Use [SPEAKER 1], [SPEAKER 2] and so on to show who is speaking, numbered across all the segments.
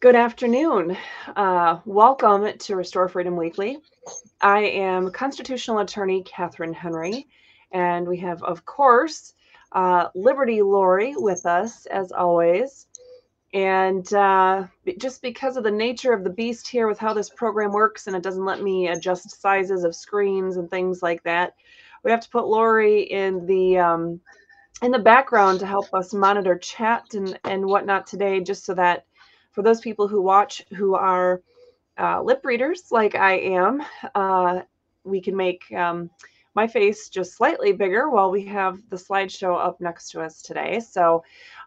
[SPEAKER 1] Good afternoon. Uh, welcome to Restore Freedom Weekly. I am constitutional attorney Catherine Henry, and we have, of course, uh, Liberty Lori with us as always. And uh, just because of the nature of the beast here with how this program works, and it doesn't let me adjust sizes of screens and things like that, we have to put Lori in the um, in the background to help us monitor chat and and whatnot today, just so that for those people who watch who are uh, lip readers like I am, uh, we can make um, my face just slightly bigger while we have the slideshow up next to us today. So,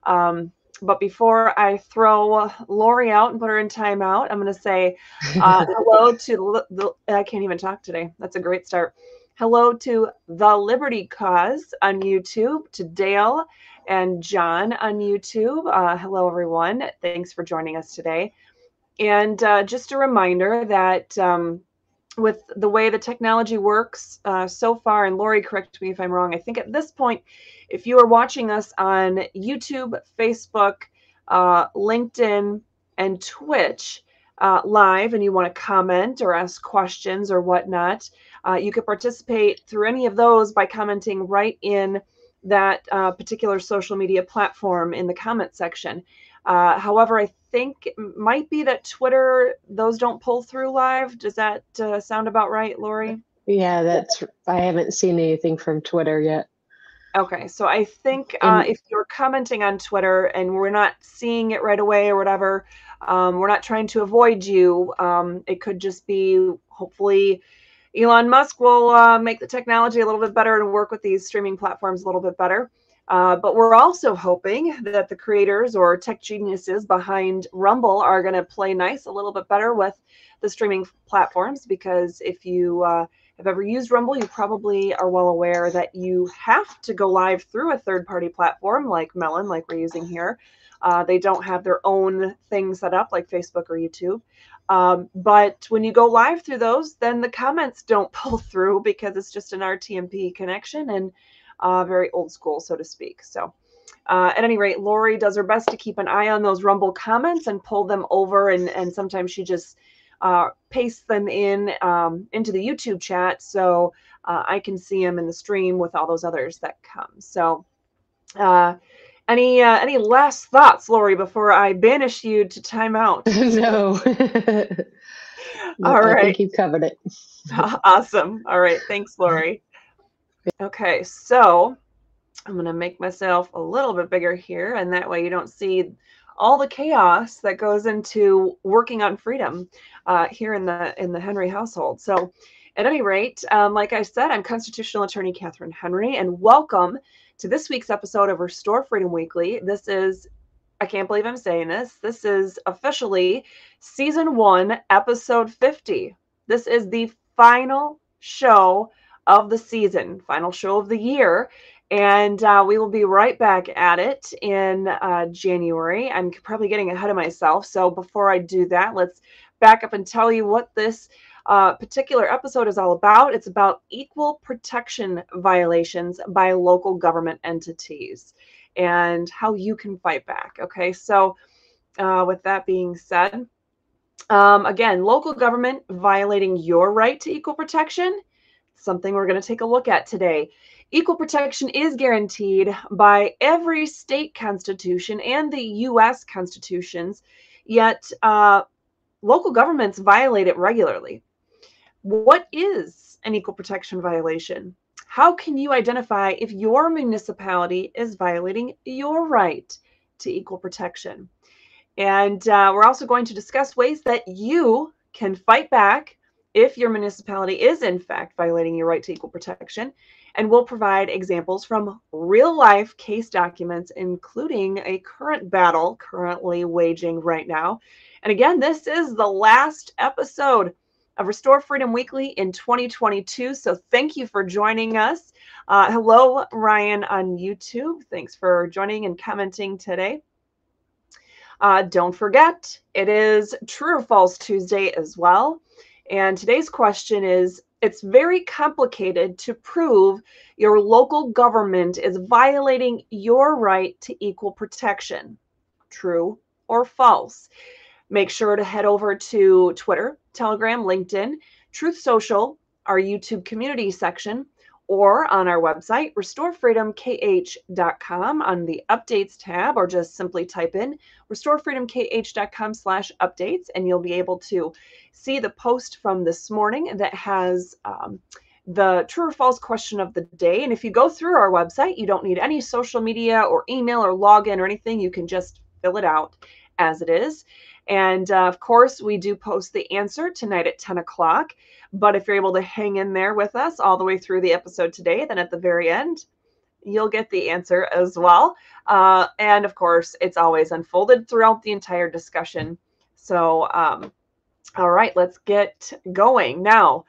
[SPEAKER 1] um, but before I throw Lori out and put her in timeout, I'm going to say uh, hello to the, I can't even talk today. That's a great start. Hello to the Liberty Cause on YouTube, to Dale and John on YouTube. Uh, hello, everyone. Thanks for joining us today. And uh, just a reminder that um, with the way the technology works uh, so far, and Lori, correct me if I'm wrong, I think at this point, if you are watching us on YouTube, Facebook, uh, LinkedIn, and Twitch uh, live, and you want to comment or ask questions or whatnot, uh, you could participate through any of those by commenting right in that uh, particular social media platform in the comment section. Uh, however, I think it might be that Twitter, those don't pull through live. Does that uh, sound about right, Lori?
[SPEAKER 2] Yeah, that's, I haven't seen anything from Twitter yet.
[SPEAKER 1] Okay, so I think uh, if you're commenting on Twitter and we're not seeing it right away or whatever, um, we're not trying to avoid you. Um, it could just be hopefully Elon Musk will uh, make the technology a little bit better and work with these streaming platforms a little bit better. Uh, but we're also hoping that the creators or tech geniuses behind Rumble are going to play nice a little bit better with the streaming platforms because if you uh, have ever used Rumble, you probably are well aware that you have to go live through a third party platform like Melon, like we're using here. Uh, they don't have their own thing set up like Facebook or YouTube. Um, but when you go live through those, then the comments don't pull through because it's just an RTMP connection and uh, very old school, so to speak. So, uh, at any rate, Lori does her best to keep an eye on those Rumble comments and pull them over, and and sometimes she just uh, pastes them in um, into the YouTube chat so uh, I can see them in the stream with all those others that come. So. Uh, any uh, any last thoughts, Lori, before I banish you to timeout?
[SPEAKER 2] no.
[SPEAKER 1] All right. I think
[SPEAKER 2] you covered it.
[SPEAKER 1] awesome. All right. Thanks, Lori. Okay, so I'm going to make myself a little bit bigger here, and that way you don't see all the chaos that goes into working on freedom uh, here in the in the Henry household. So, at any rate, um, like I said, I'm constitutional attorney Catherine Henry, and welcome to this week's episode of Restore Freedom Weekly. This is, I can't believe I'm saying this, this is officially season one, episode 50. This is the final show of the season, final show of the year. And uh, we will be right back at it in uh, January. I'm probably getting ahead of myself. So before I do that, let's back up and tell you what this uh, particular episode is all about. It's about equal protection violations by local government entities and how you can fight back. Okay, so uh, with that being said, um, again, local government violating your right to equal protection, something we're going to take a look at today. Equal protection is guaranteed by every state constitution and the U.S. constitutions, yet uh, local governments violate it regularly. What is an equal protection violation? How can you identify if your municipality is violating your right to equal protection? And uh, we're also going to discuss ways that you can fight back if your municipality is, in fact, violating your right to equal protection. And we'll provide examples from real life case documents, including a current battle currently waging right now. And again, this is the last episode of Restore Freedom Weekly in 2022. So thank you for joining us. Uh, hello, Ryan on YouTube. Thanks for joining and commenting today. Uh, don't forget, it is True or False Tuesday as well. And today's question is it's very complicated to prove your local government is violating your right to equal protection. True or false? Make sure to head over to Twitter, Telegram, LinkedIn, Truth Social, our YouTube community section, or on our website, restorefreedomkh.com on the updates tab, or just simply type in restorefreedomkh.com slash updates, and you'll be able to see the post from this morning that has um, the true or false question of the day. And if you go through our website, you don't need any social media or email or login or anything. You can just fill it out as it is. And uh, of course, we do post the answer tonight at 10 o'clock. But if you're able to hang in there with us all the way through the episode today, then at the very end, you'll get the answer as well. Uh, and of course, it's always unfolded throughout the entire discussion. So, um, all right, let's get going. Now,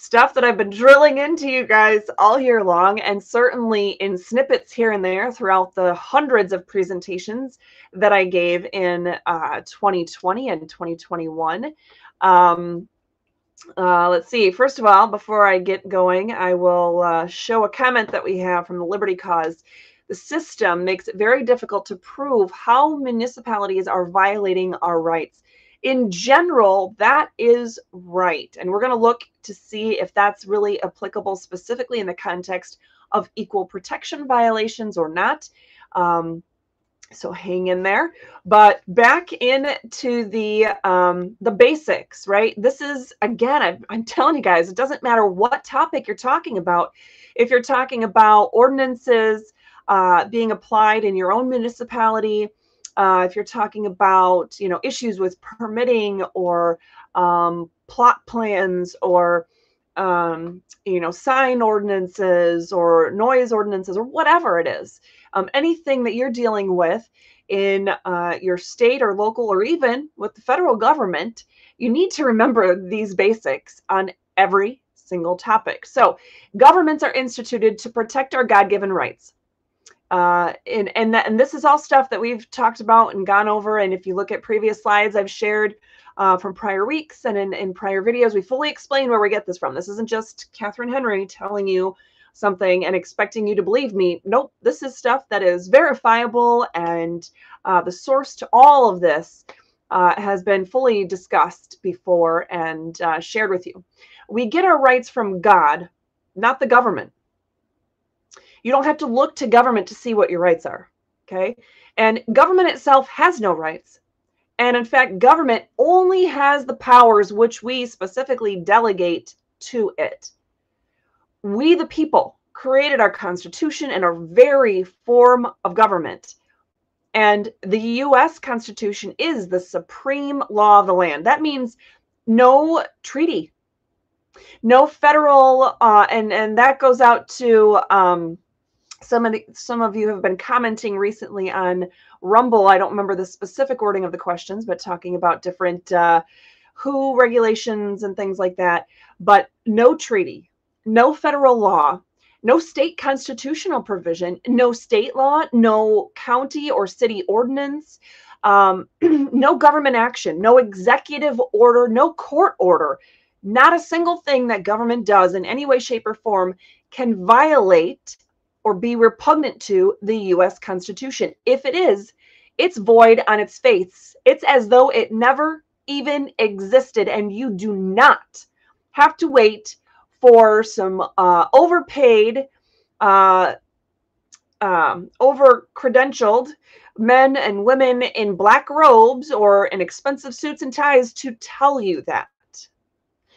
[SPEAKER 1] stuff that I've been drilling into you guys all year long, and certainly in snippets here and there throughout the hundreds of presentations that I gave in uh, 2020 and 2021. Um, uh, let's see. First of all, before I get going, I will uh, show a comment that we have from the Liberty Cause. The system makes it very difficult to prove how municipalities are violating our rights in general, that is right. And we're going to look to see if that's really applicable specifically in the context of equal protection violations or not. Um, so hang in there. But back into the um, the basics, right? This is again, I'm, I'm telling you guys, it doesn't matter what topic you're talking about. If you're talking about ordinances uh, being applied in your own municipality, uh, if you're talking about you know issues with permitting or um, plot plans or um, you know sign ordinances or noise ordinances or whatever it is um, anything that you're dealing with in uh, your state or local or even with the federal government you need to remember these basics on every single topic. So governments are instituted to protect our god-given rights uh, and and that, and this is all stuff that we've talked about and gone over. And if you look at previous slides I've shared uh, from prior weeks and in, in prior videos, we fully explain where we get this from. This isn't just Catherine Henry telling you something and expecting you to believe me. Nope, this is stuff that is verifiable, and uh, the source to all of this uh, has been fully discussed before and uh, shared with you. We get our rights from God, not the government. You don't have to look to government to see what your rights are. Okay. And government itself has no rights. And in fact, government only has the powers which we specifically delegate to it. We, the people, created our Constitution and our very form of government. And the US Constitution is the supreme law of the land. That means no treaty, no federal, uh, and, and that goes out to um, some of the some of you have been commenting recently on rumble. I don't remember the specific wording of the questions but talking about different uh, WHO regulations and things like that. But no treaty no federal law no state constitutional provision no state law no county or city ordinance um, no government action no executive order no court order. Not a single thing that government does in any way shape or form can violate or be repugnant to the US Constitution. If it is, it's void on its face. It's as though it never even existed, and you do not have to wait for some uh, overpaid, uh, um, over credentialed men and women in black robes or in expensive suits and ties to tell you that.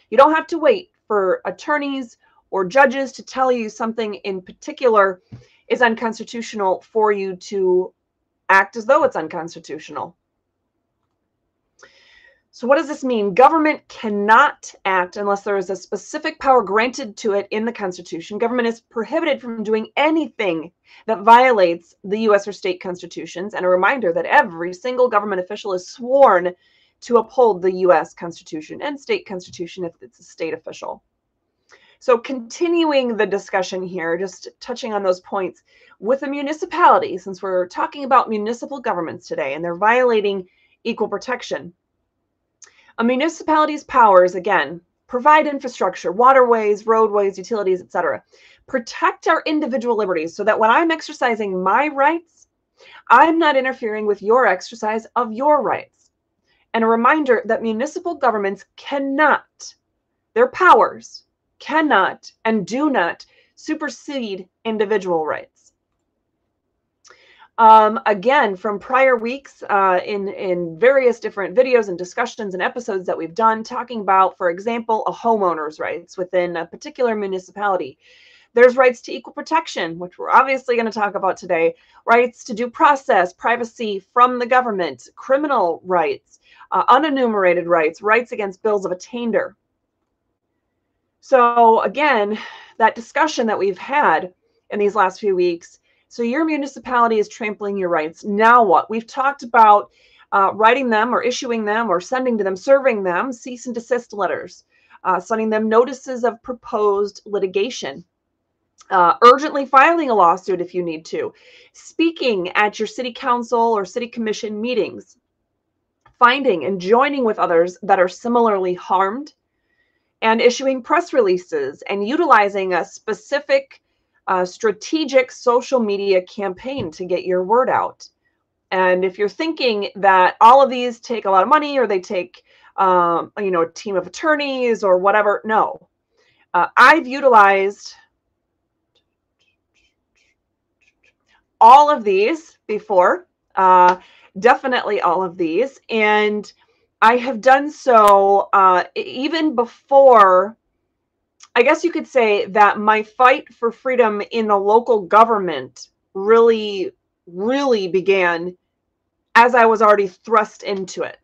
[SPEAKER 1] You don't have to wait for attorneys or judges to tell you something in particular is unconstitutional for you to act as though it's unconstitutional. So, what does this mean? Government cannot act unless there is a specific power granted to it in the Constitution. Government is prohibited from doing anything that violates the US or state constitutions. And a reminder that every single government official is sworn to uphold the US Constitution and state constitution if it's a state official. So, continuing the discussion here, just touching on those points with a municipality, since we're talking about municipal governments today and they're violating equal protection. A municipality's powers, again, provide infrastructure, waterways, roadways, utilities, etc. Protect our individual liberties so that when I'm exercising my rights, I'm not interfering with your exercise of your rights. and a reminder that municipal governments cannot, their powers cannot and do not supersede individual rights. Um, again, from prior weeks uh, in, in various different videos and discussions and episodes that we've done, talking about, for example, a homeowner's rights within a particular municipality. There's rights to equal protection, which we're obviously going to talk about today, rights to due process, privacy from the government, criminal rights, uh, unenumerated rights, rights against bills of attainder. So, again, that discussion that we've had in these last few weeks. So, your municipality is trampling your rights. Now, what? We've talked about uh, writing them or issuing them or sending to them, serving them cease and desist letters, uh, sending them notices of proposed litigation. Uh, urgently filing a lawsuit if you need to, speaking at your city council or city commission meetings, finding and joining with others that are similarly harmed, and issuing press releases and utilizing a specific uh, strategic social media campaign to get your word out. And if you're thinking that all of these take a lot of money or they take, um, you know, a team of attorneys or whatever, no. Uh, I've utilized all of these before. Uh, definitely all of these. And I have done so uh, even before, I guess you could say that my fight for freedom in the local government really, really began as I was already thrust into it.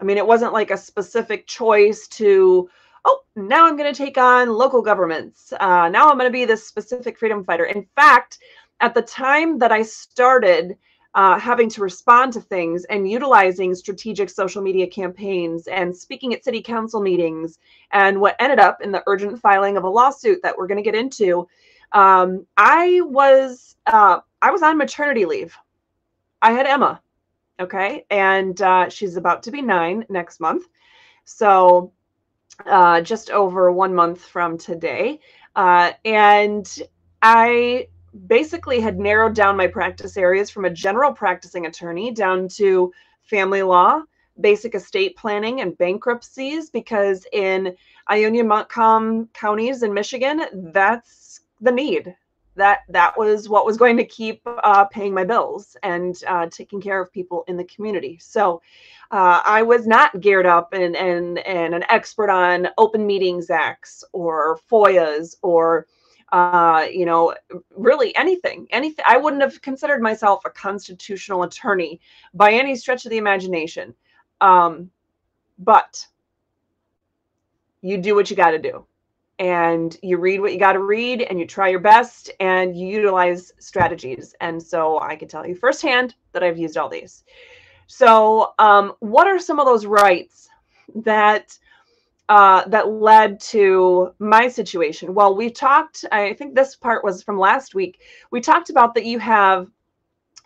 [SPEAKER 1] I mean, it wasn't like a specific choice to, oh, now I'm going to take on local governments. Uh, now I'm going to be this specific freedom fighter. In fact, at the time that I started, uh, having to respond to things and utilizing strategic social media campaigns and speaking at city council meetings and what ended up in the urgent filing of a lawsuit that we're going to get into um, i was uh, i was on maternity leave. I had emma okay? And uh, she's about to be nine next month. So uh, just over one month from today. Uh, and i basically had narrowed down my practice areas from a general practicing attorney down to family law, basic estate planning, and bankruptcies, because in Ionia Montcalm counties in Michigan, that's the need. That that was what was going to keep uh, paying my bills and uh, taking care of people in the community. So uh, I was not geared up and and and an expert on open meetings acts or FOIAs or uh, you know, really anything, anything. I wouldn't have considered myself a constitutional attorney by any stretch of the imagination. Um, but you do what you got to do. And you read what you got to read and you try your best and you utilize strategies. And so I can tell you firsthand that I've used all these. So, um, what are some of those rights that uh, that led to my situation? Well, we talked, I think this part was from last week. We talked about that you have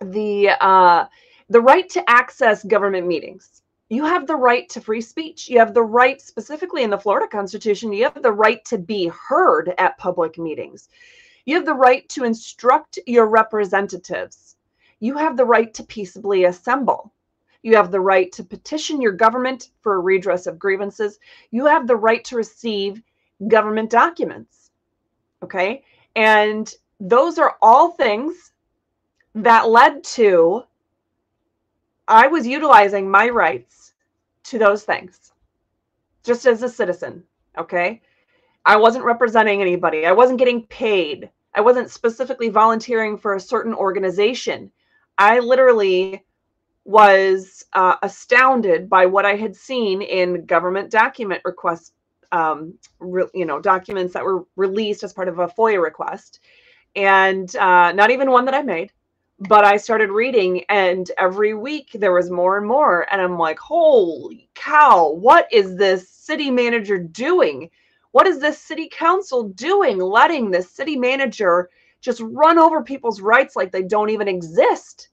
[SPEAKER 1] the uh, the right to access government meetings. You have the right to free speech. You have the right, specifically in the Florida Constitution, you have the right to be heard at public meetings. You have the right to instruct your representatives. You have the right to peaceably assemble. You have the right to petition your government for a redress of grievances. You have the right to receive government documents. Okay. And those are all things that led to I was utilizing my rights to those things just as a citizen. Okay. I wasn't representing anybody, I wasn't getting paid, I wasn't specifically volunteering for a certain organization. I literally was uh, astounded by what I had seen in government document requests, um, re- you know, documents that were released as part of a FOIA request, and uh, not even one that I made. But I started reading, and every week there was more and more, and I'm like, "Holy cow! What is this city manager doing? What is this city council doing? Letting this city manager just run over people's rights like they don't even exist?"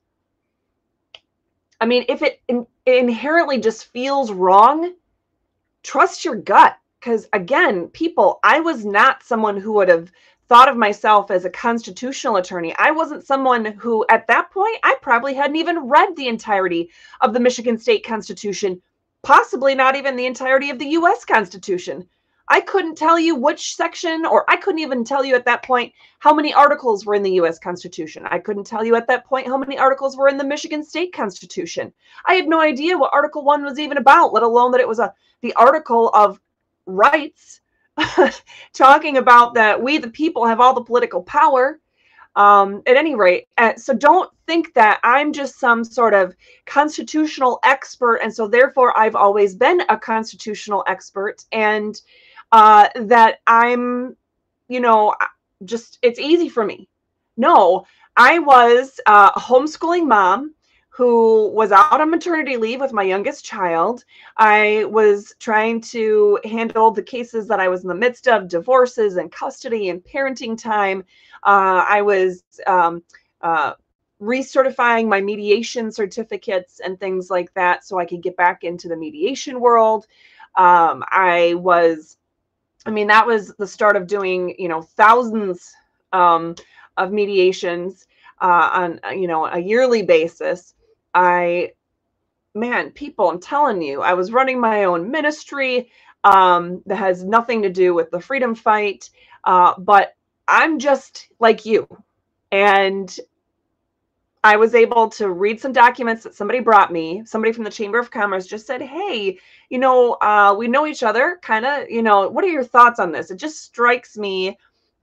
[SPEAKER 1] I mean, if it, in, inherently just feels wrong, trust your gut. Because again, people, I was not someone who would have thought of myself as a constitutional attorney. I wasn't someone who, at that point, I probably hadn't even read the entirety of the Michigan State Constitution, possibly not even the entirety of the US Constitution. I couldn't tell you which section, or I couldn't even tell you at that point how many articles were in the US Constitution. I couldn't tell you at that point how many articles were in the Michigan State Constitution. I had no idea what Article 1 was even about, let alone that it was a the article of rights talking about that we the people have all the political power um, at any rate uh, so don't think that i'm just some sort of constitutional expert and so therefore i've always been a constitutional expert and uh, that i'm you know just it's easy for me no i was uh, a homeschooling mom who was out on maternity leave with my youngest child. I was trying to handle the cases that I was in the midst of divorces and custody and parenting time. Uh, I was um, uh, recertifying my mediation certificates and things like that so I could get back into the mediation world. Um, I was, I mean, that was the start of doing, you know, thousands um, of mediations uh, on, you know, a yearly basis. I, man, people, I'm telling you, I was running my own ministry um, that has nothing to do with the freedom fight. Uh, but I'm just like you. And I was able to read some documents that somebody brought me. Somebody from the Chamber of Commerce just said, Hey, you know, uh, we know each other, kind of, you know, what are your thoughts on this? It just strikes me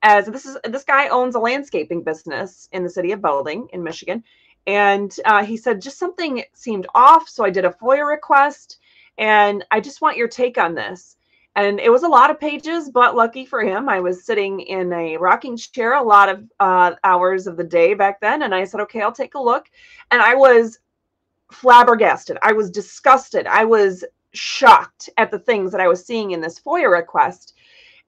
[SPEAKER 1] as this is this guy owns a landscaping business in the city of Belding in Michigan. And uh, he said, just something seemed off. So I did a FOIA request and I just want your take on this. And it was a lot of pages, but lucky for him, I was sitting in a rocking chair a lot of uh, hours of the day back then. And I said, okay, I'll take a look. And I was flabbergasted. I was disgusted. I was shocked at the things that I was seeing in this FOIA request.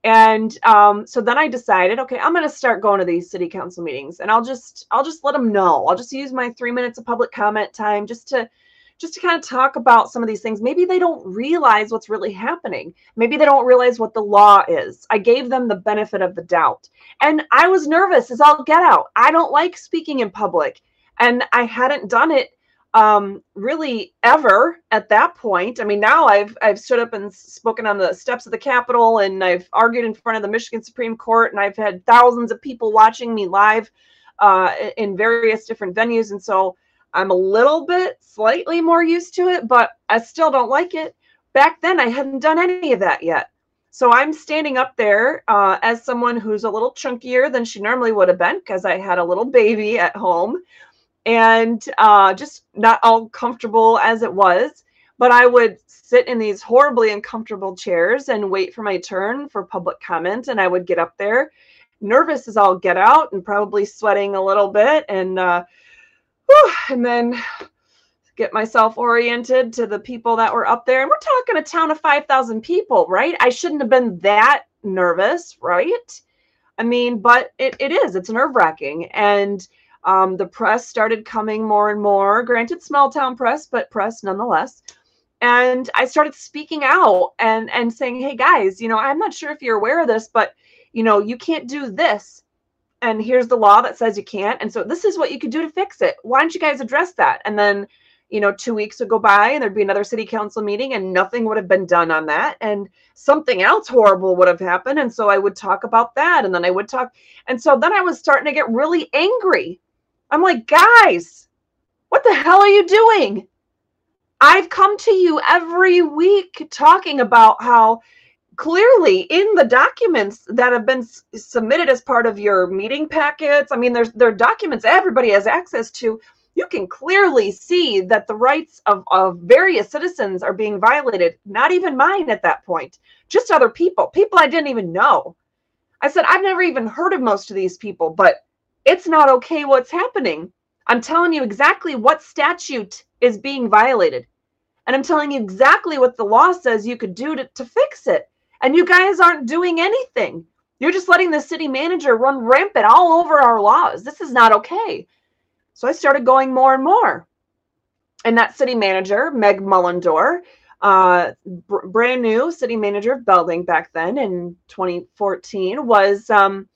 [SPEAKER 1] And um, so then I decided, okay, I'm going to start going to these city council meetings, and I'll just I'll just let them know. I'll just use my three minutes of public comment time just to just to kind of talk about some of these things. Maybe they don't realize what's really happening. Maybe they don't realize what the law is. I gave them the benefit of the doubt, and I was nervous as all get out. I don't like speaking in public, and I hadn't done it um, really ever at that point. I mean, now I've I've stood up and spoken on the steps of the Capitol, and I've argued in front of the Michigan Supreme Court, and I've had thousands of people watching me live uh, in various different venues, and so I'm a little bit slightly more used to it, but I still don't like it. Back then, I hadn't done any of that yet. So I'm standing up there uh, as someone who's a little chunkier than she normally would have been because I had a little baby at home and uh, just not all comfortable as it was. But I would sit in these horribly uncomfortable chairs and wait for my turn for public comment. And I would get up there, nervous as all get out, and probably sweating a little bit, and uh, whew, and then get myself oriented to the people that were up there. And we're talking a town of five thousand people, right? I shouldn't have been that nervous, right? I mean, but it, it is. It's nerve wracking, and um, the press started coming more and more, granted, small town press, but press nonetheless. And I started speaking out and and saying, "Hey guys, you know, I'm not sure if you're aware of this, but you know, you can't do this, and here's the law that says you can't, and so this is what you could do to fix it. Why don't you guys address that?" And then, you know, two weeks would go by, and there'd be another city council meeting, and nothing would have been done on that, and something else horrible would have happened, and so I would talk about that, and then I would talk, and so then I was starting to get really angry I'm like, guys, what the hell are you doing? I've come to you every week talking about how clearly in the documents that have been s- submitted as part of your meeting packets, I mean, there's there are documents everybody has access to. You can clearly see that the rights of, of various citizens are being violated. Not even mine at that point, just other people, people I didn't even know. I said, I've never even heard of most of these people, but it's not okay what's happening. I'm telling you exactly what statute is being violated. And I'm telling you exactly what the law says you could do to, to fix it. And you guys aren't doing anything. You're just letting the city manager run rampant all over our laws. This is not okay. So I started going more and more. And that city manager, Meg Mullendore, uh, br- brand new city manager of Belding back then in 2014, was um,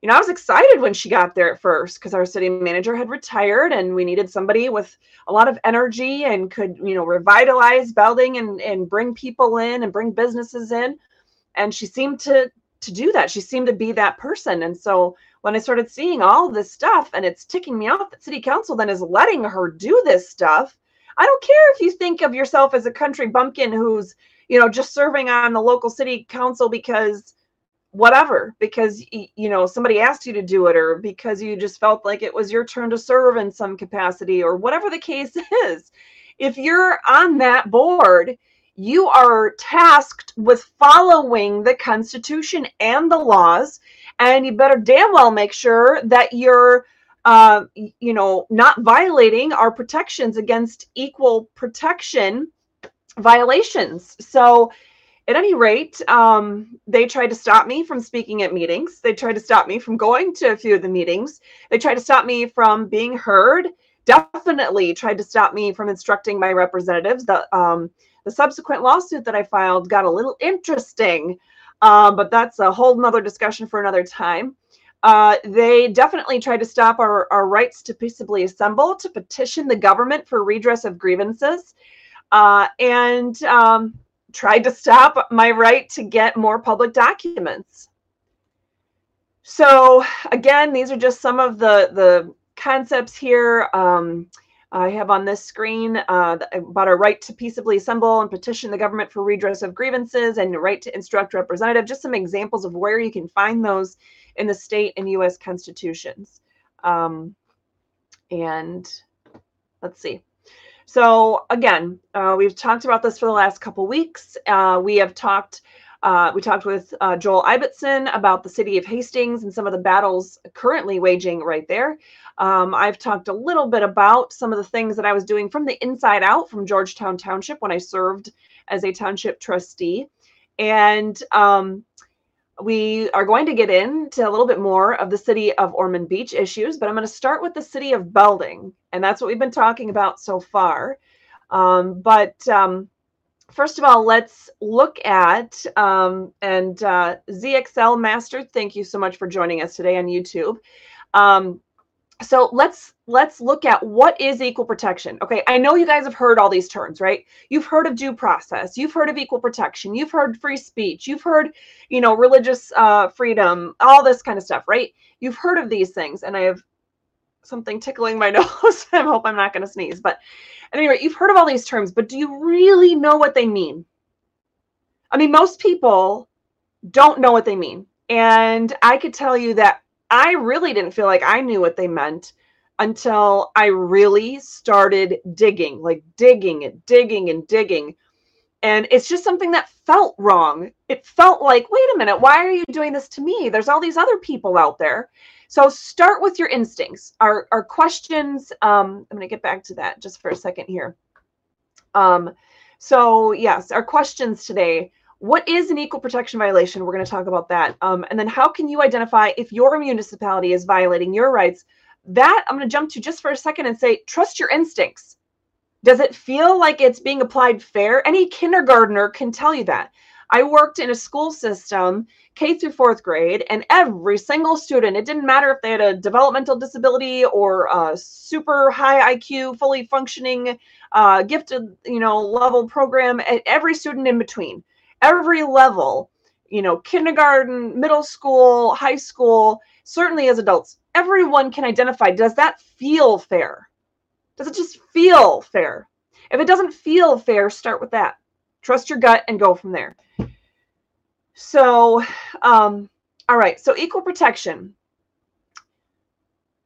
[SPEAKER 1] you know, I was excited when she got there at first because our city manager had retired and we needed somebody with a lot of energy and could, you know, revitalize Belding and, and bring people in and bring businesses in. And she seemed to to do that. She seemed to be that person. And so when I started seeing all this stuff and it's ticking me off that city council then is letting her do this stuff. I don't care if you think of yourself as a country bumpkin who's, you know, just serving on the local city council because whatever because you know somebody asked you to do it or because you just felt like it was your turn to serve in some capacity or whatever the case is if you're on that board you are tasked with following the constitution and the laws and you better damn well make sure that you're uh, you know not violating our protections against equal protection violations so at any rate, um, they tried to stop me from speaking at meetings. They tried to stop me from going to a few of the meetings. They tried to stop me from being heard. Definitely tried to stop me from instructing my representatives. that. um, the subsequent lawsuit that I filed got a little interesting, uh, but that's a whole nother discussion for another time. Uh, they definitely tried to stop our, our rights to peaceably assemble, to petition the government for redress of grievances. Uh, and um, tried to stop my right to get more public documents. So again, these are just some of the, the concepts here. Um, I have on this screen uh, about our right to peaceably assemble and petition the government for redress of grievances and the right to instruct representative, just some examples of where you can find those in the state and U.S. constitutions. Um, and let's see. So again, uh, we've talked about this for the last couple weeks. Uh, we have talked. Uh, we talked with uh, Joel Ibbotson about the city of Hastings and some of the battles currently waging right there. Um, I've talked a little bit about some of the things that I was doing from the inside out from Georgetown Township when I served as a township trustee. And um, we are going to get into a little bit more of the city of Ormond Beach issues, but I'm going to start with the city of Belding, and that's what we've been talking about so far. Um, but um, first of all, let's look at um, and uh, ZXL Master. Thank you so much for joining us today on YouTube. Um, so let's let's look at what is equal protection okay i know you guys have heard all these terms right you've heard of due process you've heard of equal protection you've heard free speech you've heard you know religious uh, freedom all this kind of stuff right you've heard of these things and i have something tickling my nose i hope i'm not going to sneeze but anyway you've heard of all these terms but do you really know what they mean i mean most people don't know what they mean and i could tell you that I really didn't feel like I knew what they meant until I really started digging, like digging and digging and digging. And it's just something that felt wrong. It felt like, wait a minute, why are you doing this to me? There's all these other people out there. So start with your instincts. Our, our questions, um, I'm going to get back to that just for a second here. Um, so, yes, our questions today what is an equal protection violation? We're going to talk about that. Um, and then how can you identify if your municipality is violating your rights? That I'm going to jump to just for a second and say, trust your instincts. Does it feel like it's being applied fair? Any kindergartner can tell you that. I worked in a school system, K through fourth grade, and every single student, it didn't matter if they had a developmental disability or a super high IQ, fully functioning, uh, gifted, you know, level program, every student in between every level, you know, kindergarten, middle school, high school, certainly as adults, everyone can identify does that feel fair? Does it just feel fair? If it doesn't feel fair, start with that. Trust your gut and go from there. So, um, all right, so equal protection.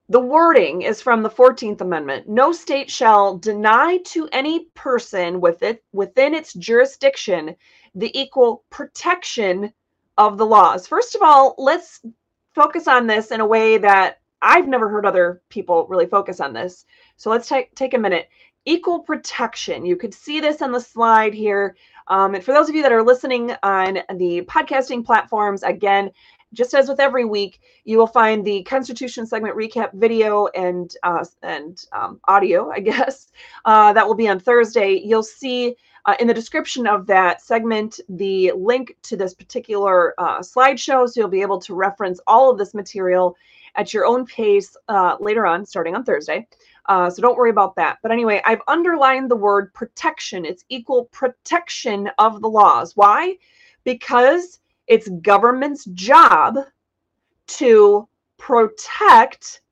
[SPEAKER 1] The wording is from the 14th Amendment. No state shall deny to any person with it, within its jurisdiction the equal protection of the laws. First of all, let's focus on this in a way that I've never heard other people really focus on this. So let's take take a minute. Equal protection. You could see this on the slide here. Um, and for those of you that are listening on the podcasting platforms, again, just as with every week, you will find the Constitution segment recap video and uh, and um, audio, I guess, uh, that will be on Thursday. You'll see uh, in the description of that segment the link to this particular uh, slideshow, so you'll be able to reference all of this material at your own pace uh, later on, starting on Thursday. Uh, so don't worry about that. But anyway, I've underlined the word protection. It's equal protection of the laws. Why? Because it's government's job to protect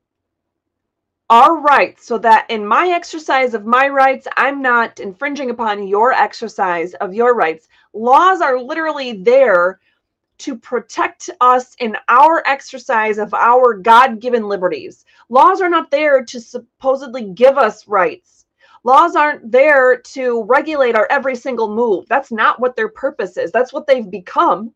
[SPEAKER 1] our rights so that in my exercise of my rights, I'm not infringing upon your exercise of your rights. Laws are literally there to protect us in our exercise of our God given liberties. Laws are not there to supposedly give us rights. Laws aren't there to regulate our every single move. That's not what their purpose is. That's what they've become.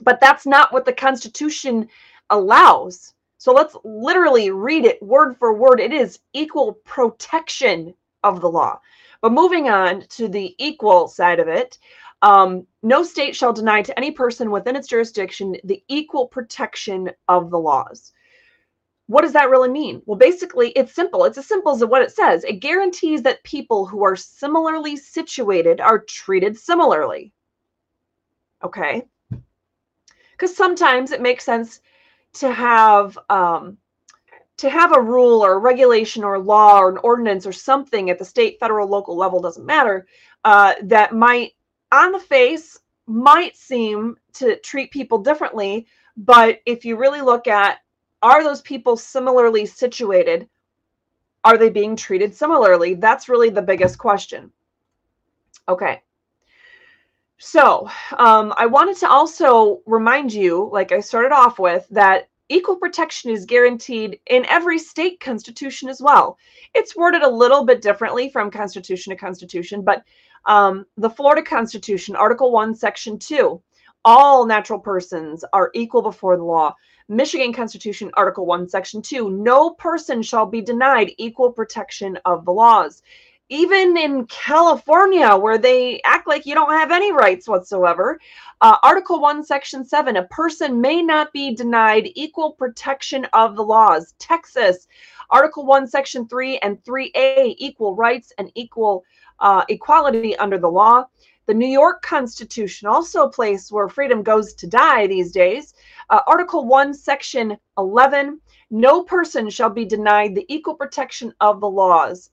[SPEAKER 1] But that's not what the Constitution allows. So let's literally read it word for word. It is equal protection of the law. But moving on to the equal side of it, um, no state shall deny to any person within its jurisdiction the equal protection of the laws. What does that really mean? Well, basically, it's simple. It's as simple as what it says. It guarantees that people who are similarly situated are treated similarly. Okay. Because sometimes it makes sense to have um, to have a rule or a regulation or law or an ordinance or something at the state, federal, local level doesn't matter uh, that might on the face might seem to treat people differently, but if you really look at are those people similarly situated? Are they being treated similarly? That's really the biggest question. Okay. So um, I wanted to also remind you, like I started off with, that equal protection is guaranteed in every state constitution as well. It's worded a little bit differently from constitution to constitution, but um, the Florida Constitution, Article 1, Section 2, all natural persons are equal before the law. Michigan Constitution, Article 1, Section 2, no person shall be denied equal protection of the laws even in California, where they act like you don't have any rights whatsoever, uh, Article 1, Section 7, a person may not be denied equal protection of the laws. Texas, Article 1, Section 3 and 3A, equal rights and equal uh, equality under the law. The New York Constitution, also a place where freedom goes to die these days. Uh, Article 1, Section 11, no person shall be denied the equal protection of the laws.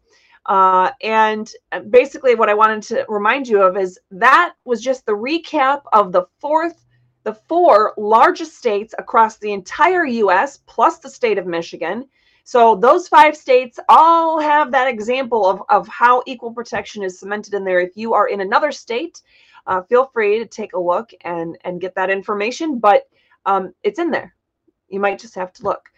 [SPEAKER 1] Uh, and uh, basically, what I wanted to remind you of is that was just the recap of the fourth, the four largest states across the entire U.S. plus the state of Michigan. So those five states all have that example of, of how equal protection is cemented in there. If you are in another state, uh, feel free to take a look and and get that information. But um, it's in there. You might just have to look.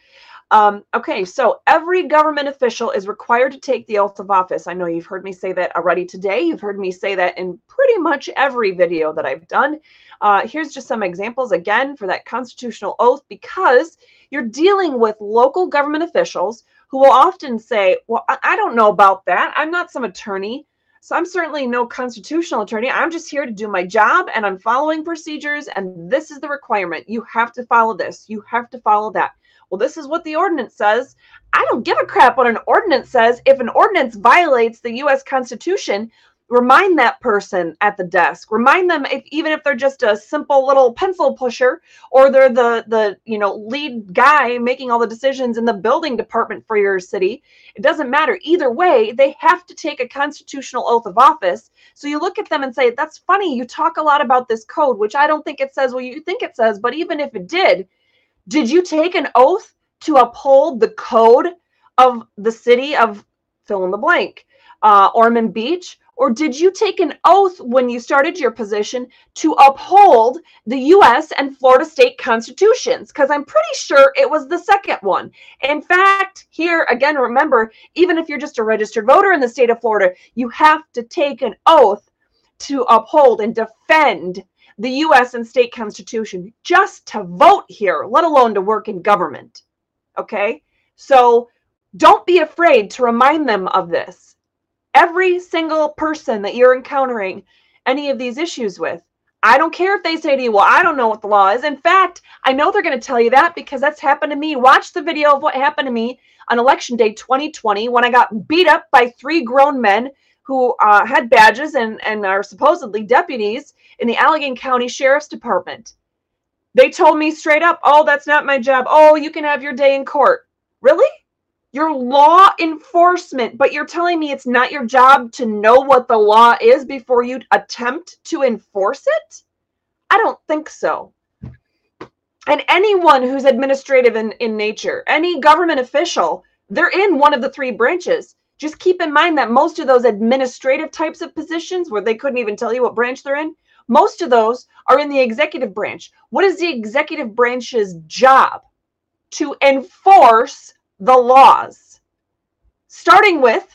[SPEAKER 1] Um, okay, so every government official is required to take the oath of office. I know you've heard me say that already today. You've heard me say that in pretty much every video that I've done. Uh, here's just some examples again for that constitutional oath because you're dealing with local government officials who will often say, Well, I don't know about that. I'm not some attorney. So I'm certainly no constitutional attorney. I'm just here to do my job and I'm following procedures. And this is the requirement. You have to follow this. You have to follow that well, this is what the ordinance says. I don't give a crap what an ordinance says. If an ordinance violates the U.S. Constitution, remind that person at the desk. Remind them if even if they're just a simple little pencil pusher or they're the the you know lead guy making all the decisions in the building department for your city. It doesn't matter. Either way, they have to take a constitutional oath of office. So you look at them and say, "That's funny. You talk a lot about this code, which I don't think it says what you think it says, but even if it did, did you take an oath to uphold the code of the city of fill in the blank, uh, Ormond Beach? Or did you take an oath when you started your position to uphold the US and Florida state constitutions? Because I'm pretty sure it was the second one. In fact, here again, remember, even if you're just a registered voter in the state of Florida, you have to take an oath to uphold and defend the US and state constitution just to vote here, let alone to work in government. Okay? So don't be afraid to remind them of this. Every single person that you're encountering any of these issues with, I don't care if they say to you, Well, I don't know what the law is. In fact, I know they're going to tell you that because that's happened to me. Watch the video of what happened to me on election day 2020 when I got beat up by three grown men who uh, had badges and, and are supposedly deputies in the Allegan County Sheriff's Department. They told me straight up, oh, that's not my job. Oh, you can have your day in court. Really? You're law enforcement, but you're telling me it's not your job to know what the law is before you attempt to enforce it? I don't think so. And anyone who's administrative in, in nature, any government official, they're in one of the three branches. Just keep in mind that most of those administrative types of positions where they couldn't even tell you what branch they're in, most of those are in the executive branch. What is the executive branch's job? To enforce the laws, starting with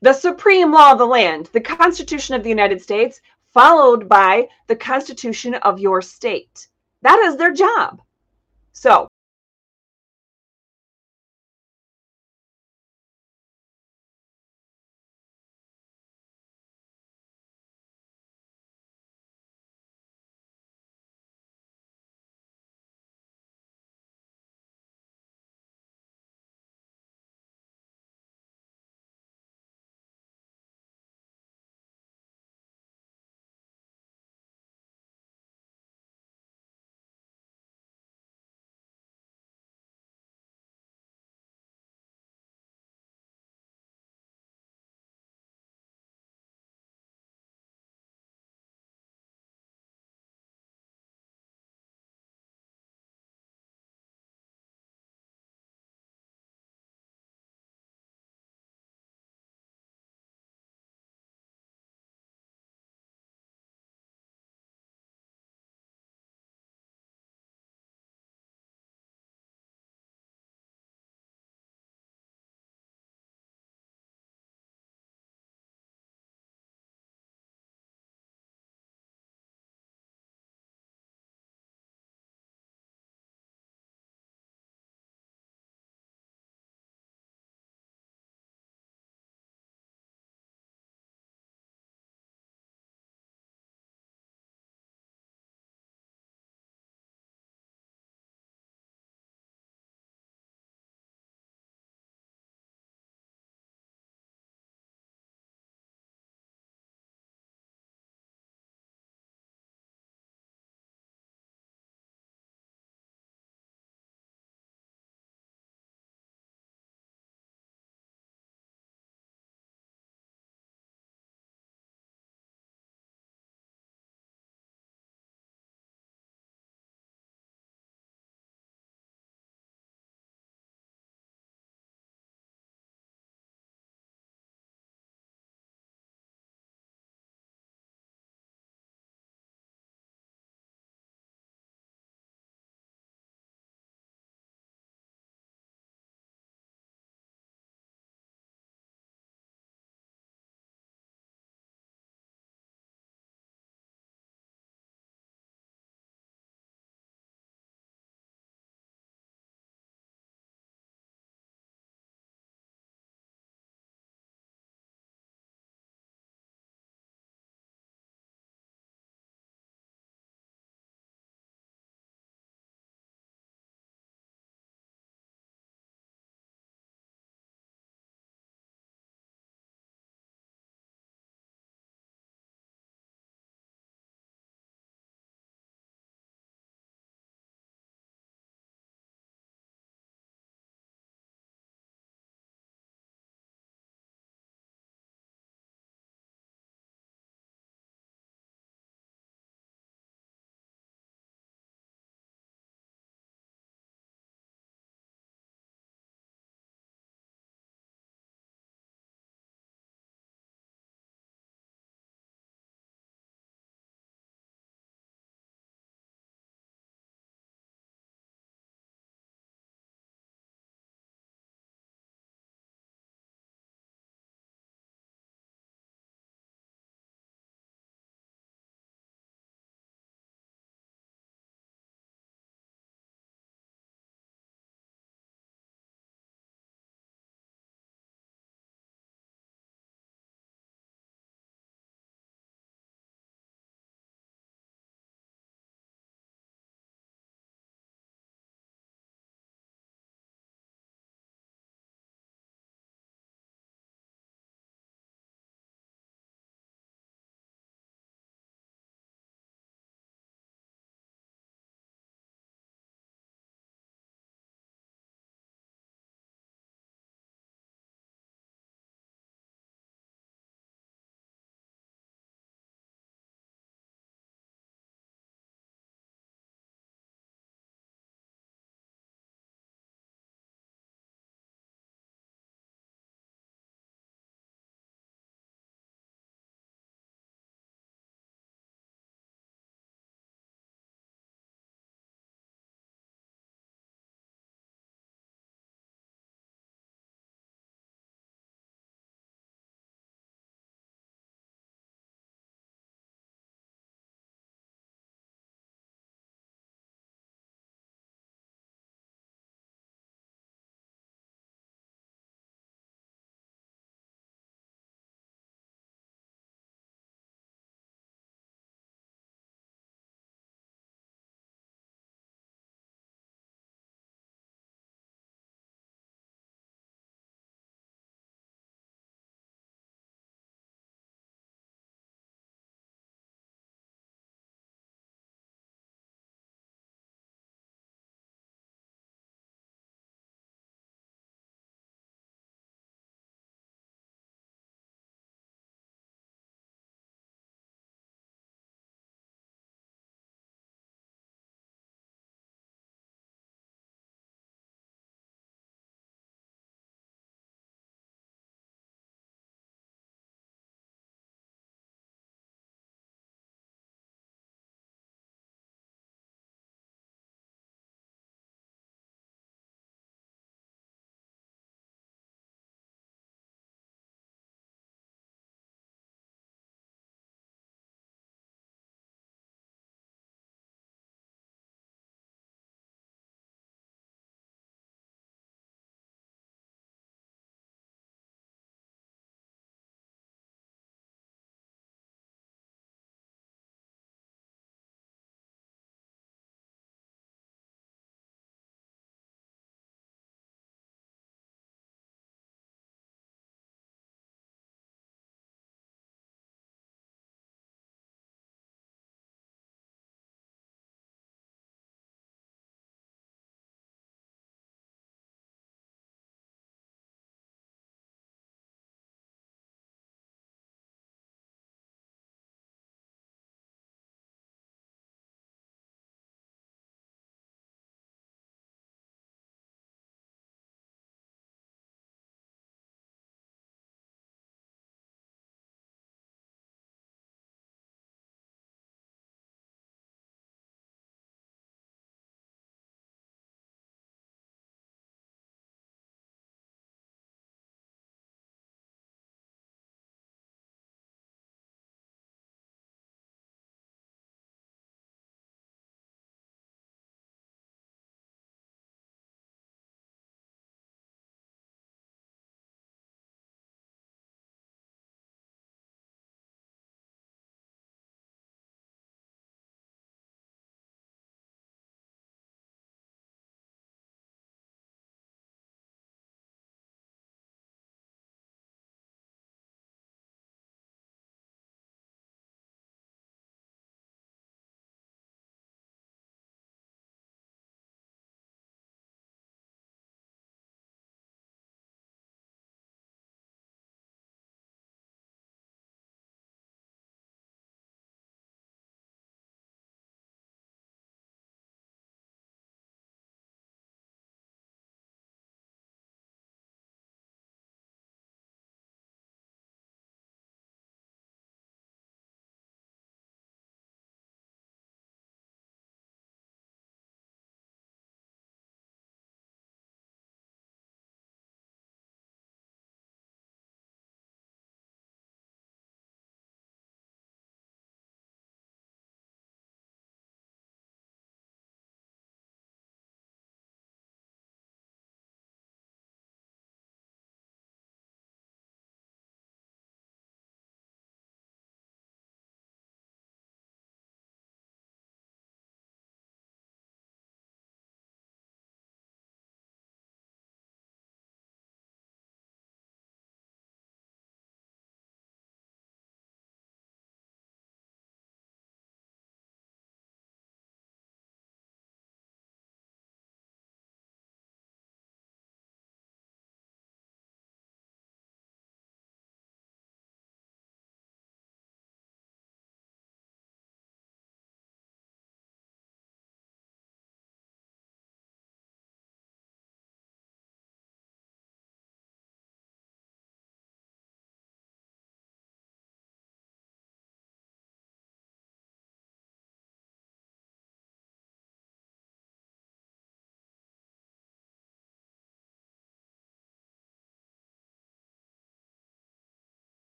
[SPEAKER 1] the supreme law of the land, the Constitution of the United States, followed by the Constitution of your state. That is their job. So